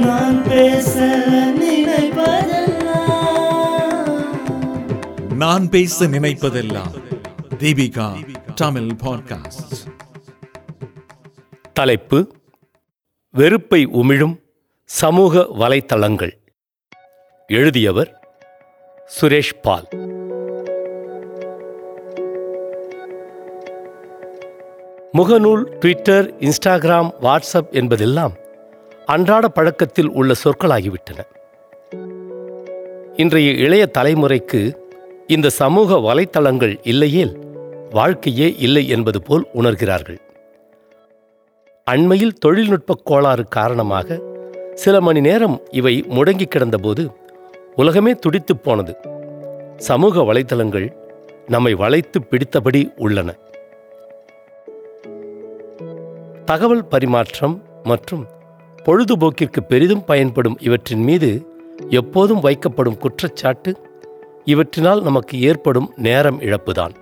நான் பேச நினைப்பதெல்லாம். நான் பேச நினைப்பதெல்லாம். தீபிகா தமிழ் பாட்காஸ்ட் தலைப்பு வெறுப்பை உமிழும் சமூக வலைத்தளங்கள். எழுதியவர் சுரேஷ் பால். முகநூல் ட்விட்டர் இன்ஸ்டாகிராம் வாட்ஸ்அப் என்பதெல்லாம் அன்றாட பழக்கத்தில் உள்ள சொற்களாகிவிட்டன. இன்றைய இளைய தலைமுறைக்கு இந்த சமூக வலைத்தளங்கள் இல்லையேல் வாழ்க்கையே இல்லை என்பது போல் உணர்கிறார்கள். அண்மையில் தொழில்நுட்ப கோளாறு காரணமாக சில மணி நேரம் இவை முடங்கி கிடந்தபோது உலகமே துடித்துப் போனது. சமூக வலைத்தளங்கள் நம்மை வளைத்து பிடித்தபடி உள்ளன. தகவல் பரிமாற்றம் மற்றும் பொழுதுபோக்கிற்கு பெரிதும் பயன்படும் இவற்றின் மீது எப்போதும் வைக்கப்படும் குற்றச்சாட்டு இவற்றினால் நமக்கு ஏற்படும் நேரம் இழப்புதான்.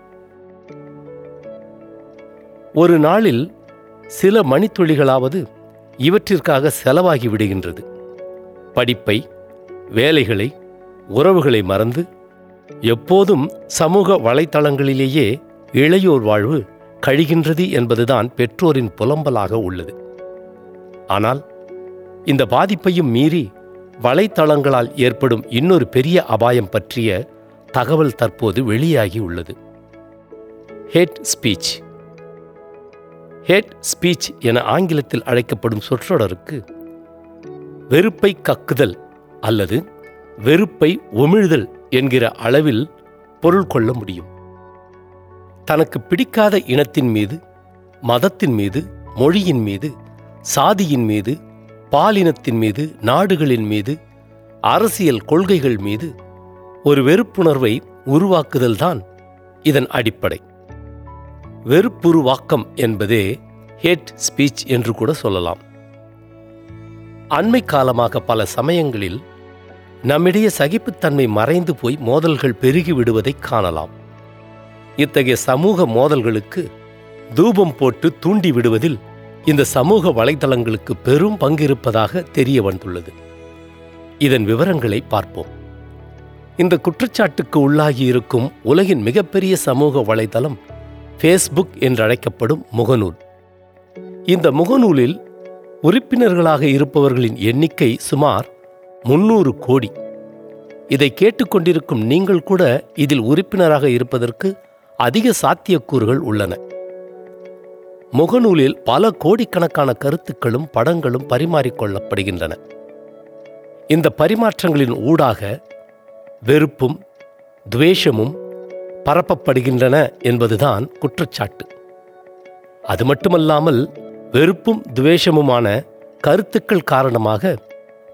ஒரு நாளில் சில மணித்துளிகளாவது இவற்றிற்காக செலவாகி விடுகின்றது. படிப்பை வேலைகளை உறவுகளை மறந்து எப்போதும் சமூக வலைத்தளங்களிலேயே இளையோர் வாழ்வு கழிகின்றது என்பதுதான் பெற்றோரின் புலம்பலாக உள்ளது. ஆனால் இந்த பாதிப்பையும் மீறி வலைத்தளங்களால் ஏற்படும் இன்னொரு பெரிய அபாயம் பற்றிய தகவல் தற்போது வெளியாகி உள்ளது. Hate speech. ஹேட் ஸ்பீச் என ஆங்கிலத்தில் அழைக்கப்படும் சொற்றொடருக்கு வெறுப்பை கக்குதல் அல்லது வெறுப்பை உமிழ்தல் என்கிற அளவில் பொருள் கொள்ள முடியும். தனக்கு பிடிக்காத இனத்தின் மீது மதத்தின் மீது மொழியின் மீது சாதியின் மீது பாலினத்தின் மீது நாடுகளின் மீது அரசியல் கொள்கைகள் மீது ஒரு வெறுப்புணர்வை உருவாக்குதல்தான் இதன் அடிப்படை. வெறுப்புருவாக்கம் என்பதே ஹேட் ஸ்பீச் என்று கூட சொல்லலாம். அண்மை காலமாக பல சமயங்களில் நம்மிடையே சகிப்புத்தன்மை மறைந்து போய் மோதல்கள் பெருகிவிடுவதைக் காணலாம். இத்தகைய சமூக மோதல்களுக்கு தூபம் போட்டு தூண்டி விடுவதில் இந்த சமூக வலைதளங்களுக்கு பெரும் பங்கு இருப்பதாக தெரிய வந்துள்ளது. இதன் விவரங்களை பார்ப்போம். இந்த குற்றச்சாட்டுக்கு உள்ளாகி இருக்கும் உலகின் மிகப்பெரிய சமூக வலைதளம் ஃபேஸ்புக் என்றழைக்கப்படும் முகநூல். இந்த முகநூலில் உறுப்பினர்களாக இருப்பவர்களின் எண்ணிக்கை சுமார் முன்னூறு கோடி. இதை கேட்டுக்கொண்டிருக்கும் நீங்கள் கூட இதில் உறுப்பினராக இருப்பதற்கு அதிக சாத்தியக்கூறுகள் உள்ளன. முகநூலில் பல கோடிக்கணக்கான கருத்துக்களும் படங்களும் பரிமாறிக்கொள்ளப்படுகின்றன. இந்த பரிமாற்றங்களின் ஊடாக வெறுப்பும் துவேஷமும் பரப்பப்படுகின்றன என்பதுதான் குற்றச்சாட்டு. அது மட்டுமல்லாமல் வெறுப்பும் துவேஷமுமான கருத்துக்கள் காரணமாக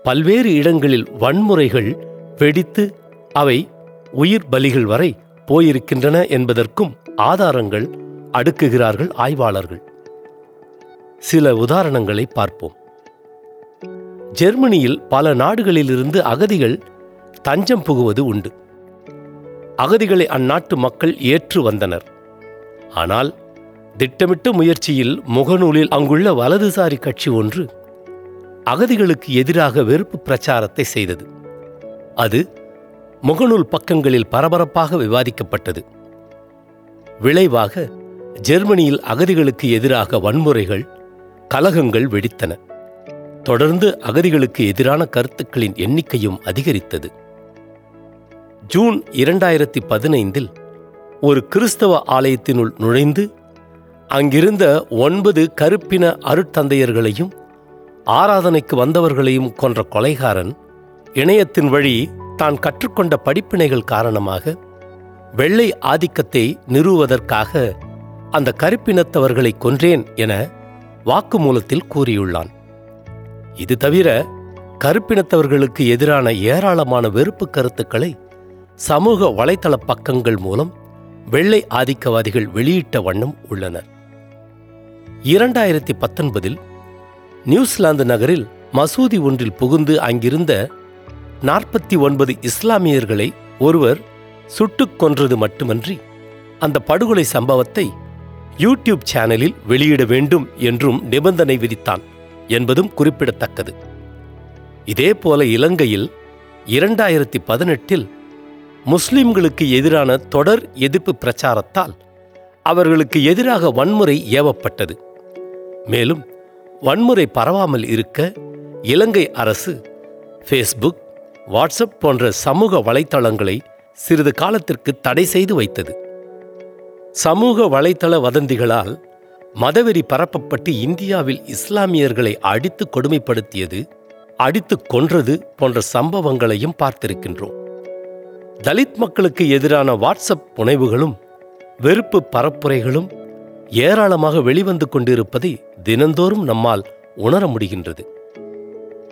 பல்வேறு இடங்களில் வன்முறைகள் வெடித்து அவை உயிர் பலிகள் வரை போயிருக்கின்றன என்பதற்கும் ஆதாரங்கள் அடுக்குகிறார்கள் ஆய்வாளர்கள். சில உதாரணங்களை பார்ப்போம். ஜெர்மனியில் பல நாடுகளிலிருந்து அகதிகள் தஞ்சம் புகுவது உண்டு. அகதிகளை அந்நாட்டு மக்கள் ஏற்று வந்தனர். ஆனால் திட்டமிட்ட முயற்சியில் முகநூலில் அங்குள்ள வலதுசாரி கட்சி ஒன்று அகதிகளுக்கு எதிராக வெறுப்பு பிரச்சாரத்தை செய்தது. அது முகநூல் பக்கங்களில் பரபரப்பாக விவாதிக்கப்பட்டது. விளைவாக ஜெர்மனியில் அகதிகளுக்கு எதிராக வன்முறைகள் கலகங்கள் வெடித்தன. தொடர்ந்து அகதிகளுக்கு எதிரான கருத்துக்களின் எண்ணிக்கையும் அதிகரித்தது. ஜூன் இரண்டாயிரத்தி பதினைந்தில் ஒரு கிறிஸ்தவ ஆலயத்தினுள் நுழைந்து அங்கிருந்த ஒன்பது கருப்பின அருட்தந்தையர்களையும் ஆராதனைக்கு வந்தவர்களையும் கொன்ற கொலைகாரன் இணையத்தின் வழி தான் கற்றுக்கொண்ட படிப்பினைகள் காரணமாக வெள்ளை ஆதிக்கத்தை நிறுவுவதற்காக அந்த கருப்பினத்தவர்களை கொன்றேன் என வாக்குமூலத்தில் கூறியுள்ளான். இது தவிர கருப்பினத்தவர்களுக்கு எதிரான ஏராளமான வெறுப்பு கருத்துக்களை சமூக வலைதள பக்கங்கள் மூலம் வெள்ளை ஆதிக்கவாதிகள் வெளியிட்ட வண்ணம் உள்ளனர் இரண்டாயிரத்தி பத்தொன்பதில் நியூசிலாந்து நகரில் மசூதி ஒன்றில் புகுந்து அங்கிருந்த நாற்பத்தி ஒன்பது இஸ்லாமியர்களை ஒருவர் சுட்டுக் கொன்றது மட்டுமன்றி அந்த படுகொலை சம்பவத்தை யூடியூப் சேனலில் வெளியிட வேண்டும் என்றும் நிபந்தனை விதித்தான் என்பதும் குறிப்பிடத்தக்கது. இதேபோல இலங்கையில் இரண்டாயிரத்தி பதினெட்டில் முஸ்லிம்களுக்கு எதிரான தொடர் எதிர்ப்பு பிரச்சாரத்தால் அவர்களுக்கு எதிராக வன்முறை ஏவப்பட்டது. மேலும் வன்முறை பரவாமல் இருக்க இலங்கை அரசு ஃபேஸ்புக் வாட்ஸ்அப் போன்ற சமூக வலைத்தளங்களை சிறிது காலத்திற்கு தடை செய்து வைத்தது. சமூக வலைத்தள வதந்திகளால் மதவெறி பரப்பப்பட்டு இந்தியாவில் இஸ்லாமியர்களை அடித்து கொடுமைப்படுத்தியது அடித்து கொன்றது போன்ற சம்பவங்களையும் பார்த்திருக்கின்றோம். தலித் மக்களுக்கு எதிரான வாட்ஸ்அப் புனைவுகளும் வெறுப்பு பரப்புரைகளும் ஏராளமாக வெளிவந்து கொண்டிருப்பதை தினந்தோறும் நம்மால் உணர முடிகின்றது.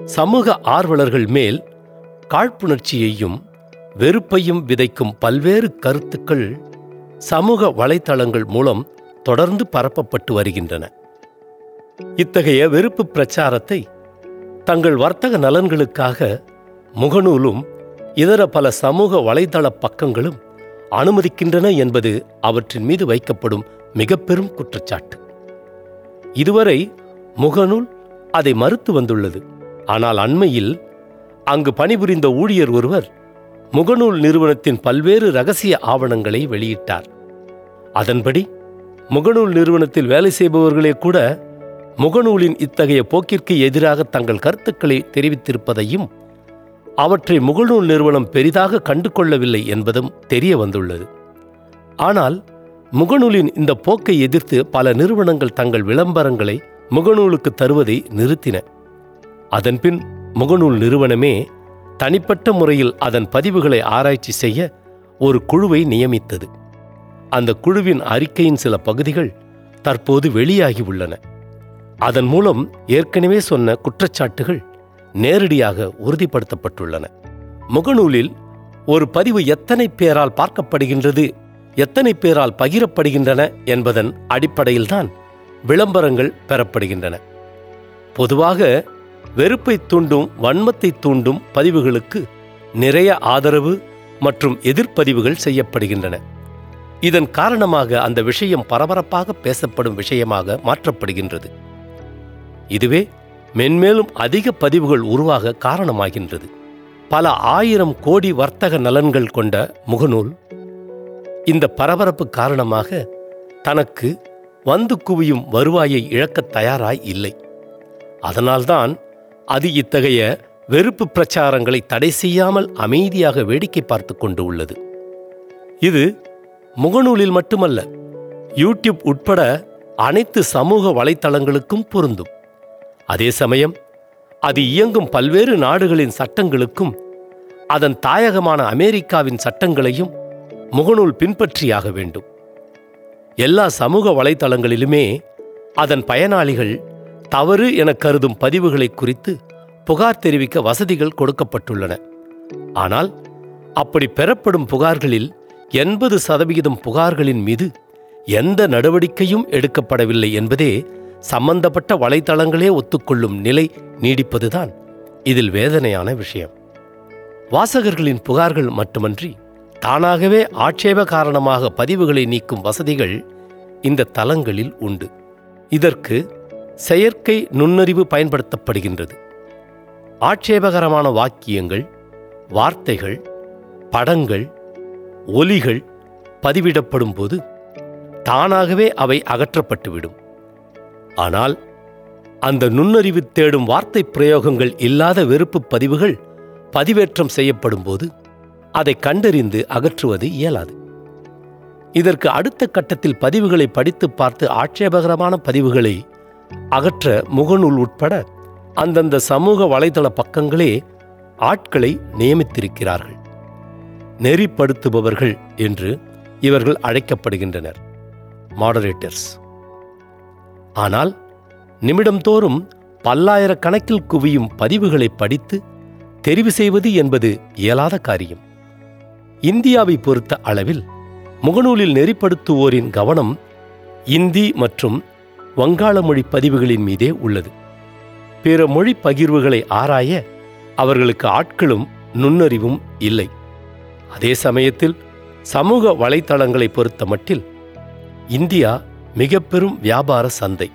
சமூக ஆர்வலர்கள் மேல் காழ்ப்புணர்ச்சியையும் வெறுப்பையும் விதைக்கும் பல்வேறு கருத்துக்கள் சமூக வலைத்தளங்கள் மூலம் தொடர்ந்து பரப்பப்பட்டு வருகின்றன. இத்தகைய வெறுப்பு பிரச்சாரத்தை தங்கள் வர்த்தக நலன்களுக்காக முகநூலும் இதர பல சமூக வலைதள பக்கங்களும் அனுமதிக்கின்றன என்பது அவற்றின் மீது வைக்கப்படும் மிக பெரும் குற்றச்சாட்டு. இதுவரை முகநூல் அதை மறுத்து வந்துள்ளது. ஆனால் அண்மையில் அங்கு பணிபுரிந்த ஊழியர் ஒருவர் முகநூல் நிறுவனத்தின் பல்வேறு ரகசிய ஆவணங்களை வெளியிட்டார். அதன்படி முகநூல் நிறுவனத்தில் வேலை செய்பவர்களே கூட முகநூலின் இத்தகைய போக்கிற்கு எதிராக தங்கள் கருத்துக்களை தெரிவித்திருப்பதையும் அவற்றை முகநூல் நிறுவனம் பெரிதாக கண்டு கொள்ளவில்லை என்பதும் தெரிய வந்துள்ளது. ஆனால் முகநூலின் இந்த போக்கை எதிர்த்து பல நிறுவனங்கள் தங்கள் விளம்பரங்களை முகநூலுக்கு தருவதை நிறுத்தின. அதன்பின் முகநூல் நிறுவனமே தனிப்பட்ட முறையில் அதன் பதிவுகளை ஆராய்ச்சி செய்ய ஒரு குழுவை நியமித்தது. அந்த குழுவின் அறிக்கையின் சில பகுதிகள் தற்போது வெளியாகி உள்ளன. அதன் மூலம் ஏற்கனவே சொன்ன குற்றச்சாட்டுகள் நேரடியாக உறுதிப்படுத்தப்பட்டுள்ளன. முகநூலில் ஒரு பதிவு எத்தனை பேரால் பார்க்கப்படுகின்றது எத்தனை பேரால் பகிரப்படுகின்றன என்பதன் அடிப்படையில்தான் விளம்பரங்கள் பெறப்படுகின்றன. பொதுவாக வெறுப்பை தூண்டும் வன்மத்தை தூண்டும் பதிவுகளுக்கு நிறைய ஆதரவு மற்றும் எதிர்ப்பதிவுகள் செய்யப்படுகின்றன. இதன் காரணமாக அந்த விஷயம் பரபரப்பாக பேசப்படும் விஷயமாக மாற்றப்படுகின்றது. இதுவே மென்மேலும் அதிக பதிவுகள் உருவாக காரணமாகின்றது. பல ஆயிரம் கோடி வர்த்தக நலன்கள் கொண்ட முகநூல் இந்த பரபரப்பு காரணமாக தனக்கு வந்து குவியும் வருவாயை இழக்கத் தயாராய் இல்லை. அதனால்தான் அது இத்தகைய வெறுப்பு பிரச்சாரங்களை தடை செய்யாமல் அமைதியாக வேடிக்கை பார்த்து கொண்டு உள்ளது. இது முகநூலில் மட்டுமல்ல யூடியூப் உட்பட அனைத்து சமூக வலைத்தளங்களுக்கும் பொருந்தும். அதே சமயம் அது இயங்கும் பல்வேறு நாடுகளின் சட்டங்களுக்கும் அதன் தாயகமான அமெரிக்காவின் சட்டங்களையும் முகநூல் பின்பற்றியாக வேண்டும். எல்லா சமூக வலைத்தளங்களிலுமே அதன் பயனாளிகள் தவறு என கருதும் பதிவுகளை குறித்து புகார் தெரிவிக்க வசதிகள் கொடுக்கப்பட்டுள்ளன. ஆனால் அப்படி பெறப்படும் புகார்களில் எண்பது சதவிகிதம் புகார்களின் மீது எந்த நடவடிக்கையும் எடுக்கப்படவில்லை என்பதே சம்பந்தப்பட்ட வலைத்தளங்களே ஒத்துக்கொள்ளும் நிலை நீடிப்பதுதான் இதில் வேதனையான விஷயம். வாசகர்களின் புகார்கள் மட்டுமன்றி தானாகவே ஆட்சேப காரணமாக பதிவுகளை நீக்கும் வசதிகள் இந்த தளங்களில் உண்டு. இதற்கு செயற்கை நுண்ணறிவு பயன்படுத்தப்படுகின்றது. ஆட்சேபகரமான வாக்கியங்கள் வார்த்தைகள் படங்கள் ஒலிகள் பதிவிடப்படும் போது தானாகவே அவை அகற்றப்பட்டுவிடும். ஆனால் அந்த நுண்ணறிவு தேடும் வார்த்தை பிரயோகங்கள் இல்லாத வெறுப்பு பதிவுகள் பதிவேற்றம் செய்யப்படும் போது அதை கண்டறிந்து அகற்றுவது இயலாது. இதற்கு அடுத்த கட்டத்தில் பதிவுகளை படித்து பார்த்து ஆட்சேபகரமான பதிவுகளை அகற்ற முகநூல் உட்பட அந்தந்த சமூக வலைதள பக்கங்களே ஆட்களை நியமித்திருக்கிறார்கள். நெறிப்படுத்துபவர்கள் என்று இவர்கள் அழைக்கப்படுகின்றனர். மாடரேட்டர்ஸ் ஆனால் நிமிடம்தோறும் பல்லாயிரக்கணக்கில் குவியும் பதிவுகளை படித்து தெரிவு செய்வது என்பது இயலாத காரியம். இந்தியாவை பொறுத்த அளவில் முகநூலில் நெறிப்படுத்துவோரின் கவனம் இந்தி மற்றும் வங்காள மொழி பதிவுகளின் மீதே உள்ளது. பிற மொழி பகிர்வுகளை ஆராய அவர்களுக்கு ஆட்களும் நுண்ணறிவும் இல்லை. அதே சமயத்தில் சமூக வலைத்தளங்களை பொறுத்த மட்டில் இந்தியா மிக பெரும் வியாபார சந்தை.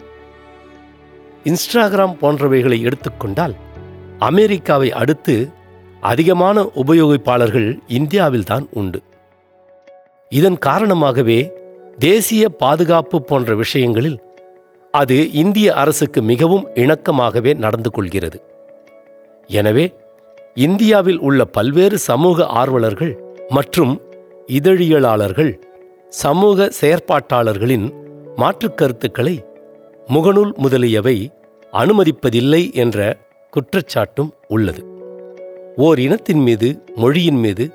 இன்ஸ்டாகிராம் போன்றவைகளை எடுத்துக்கொண்டால் அமெரிக்காவை அடுத்து அதிகமான உபயோகிப்பாளர்கள் இந்தியாவில்தான் உண்டு. இதன் காரணமாகவே தேசிய பாதுகாப்பு போன்ற விஷயங்களில் அது இந்திய அரசுக்கு மிகவும் இணக்கமாகவே நடந்து கொள்கிறது எனவே இந்தியாவில் உள்ள பல்வேறு சமூக ஆர்வலர்கள் மற்றும் இதழியலாளர்கள் சமூக செயற்பாட்டாளர்களின் மாற்றுக் கருத்துக்களை முகநூல் முதலியவை அனுமதிப்பதில்லை என்ற குற்றச்சாட்டும் உள்ளது. ஓர் இனத்தின் மீது மொழியின் மீது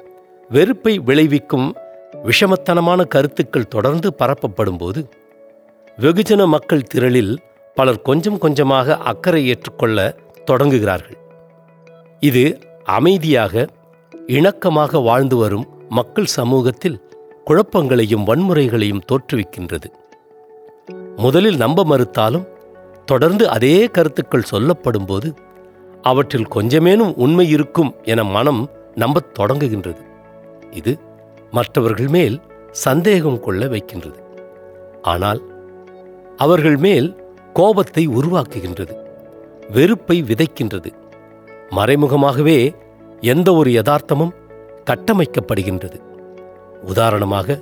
வெறுப்பை விளைவிக்கும் விஷமத்தனமான கருத்துக்கள் தொடர்ந்து பரப்பப்படும்போது வெகுஜன மக்கள் திரளில் பலர் கொஞ்சம் கொஞ்சமாக அக்கறை ஏற்றுக்கொள்ள தொடங்குகிறார்கள். இது அமைதியாக இணக்கமாக வாழ்ந்து வரும் மக்கள் சமூகத்தில் குழப்பங்களையும் வன்முறைகளையும் தோற்றுவிக்கின்றது. முதலில் நம்ப மறுத்தாலும் தொடர்ந்து அதே கருத்துக்கள் சொல்லப்படும்போது அவற்றில் கொஞ்சமேனும் உண்மை இருக்கும் என மனம் நம்பத் தொடங்குகின்றது. இது மற்றவர்கள் மேல் சந்தேகம் கொள்ள வைக்கின்றது. ஆனால் அவர்கள் மேல் கோபத்தை உருவாக்குகின்றது வெறுப்பை விதைக்கின்றது. மறைமுகமாகவே எந்த ஒரு யதார்த்தமும் கட்டமைக்கப்படுகின்றது. உதாரணமாக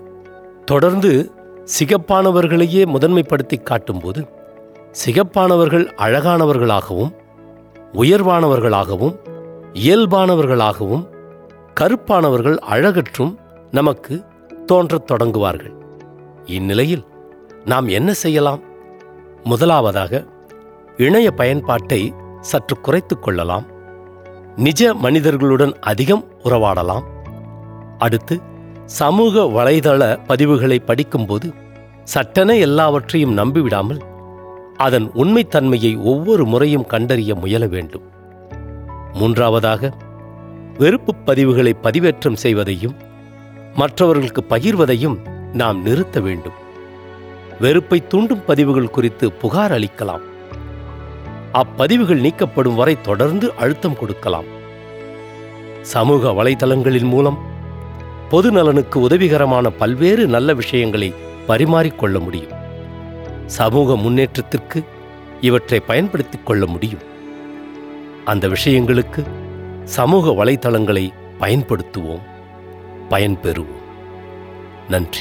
தொடர்ந்து சிகப்பானவர்களையே முதன்மைப்படுத்தி காட்டும்போது சிகப்பானவர்கள் அழகானவர்களாகவும் உயர்வானவர்களாகவும் இயல்பானவர்களாகவும் கருப்பானவர்கள் அழகற்றும் நமக்கு தோன்றத் தொடங்குவார்கள். இந்நிலையில் நாம் என்ன செய்யலாம்? முதலாவதாக இணைய பயன்பாட்டை சற்று குறைத்து கொள்ளலாம். நிஜ மனிதர்களுடன் அதிகம் உறவாடலாம். அடுத்து சமூக வலைதள பதிவுகளை படிக்கும்போது சட்டென எல்லாவற்றையும் நம்பிவிடாமல் அதன் உண்மைத்தன்மையை ஒவ்வொரு முறையும் கண்டறிய முயல வேண்டும். மூன்றாவதாக வெறுப்புப் பதிவுகளை பதிவேற்றம் செய்வதையும் மற்றவர்களுக்கு பகிர்வதையும் நாம் நிறுத்த வேண்டும். வெறுப்பை தூண்டும் பதிவுகள் குறித்து புகார் அளிக்கலாம். அப்பதிவுகள் நீக்கப்படும் வரை தொடர்ந்து அழுத்தம் கொடுக்கலாம். சமூக வலைதளங்களின் மூலம் பொது நலனுக்கு உதவிகரமான பல்வேறு நல்ல விஷயங்களை பரிமாறிக்கொள்ள முடியும். சமூக முன்னேற்றத்திற்கு இவற்றை பயன்படுத்திக் கொள்ள முடியும். அந்த விஷயங்களுக்கு சமூக வலைதளங்களை பயன்படுத்துவோம். பயன்பெறுவோம். நன்றி.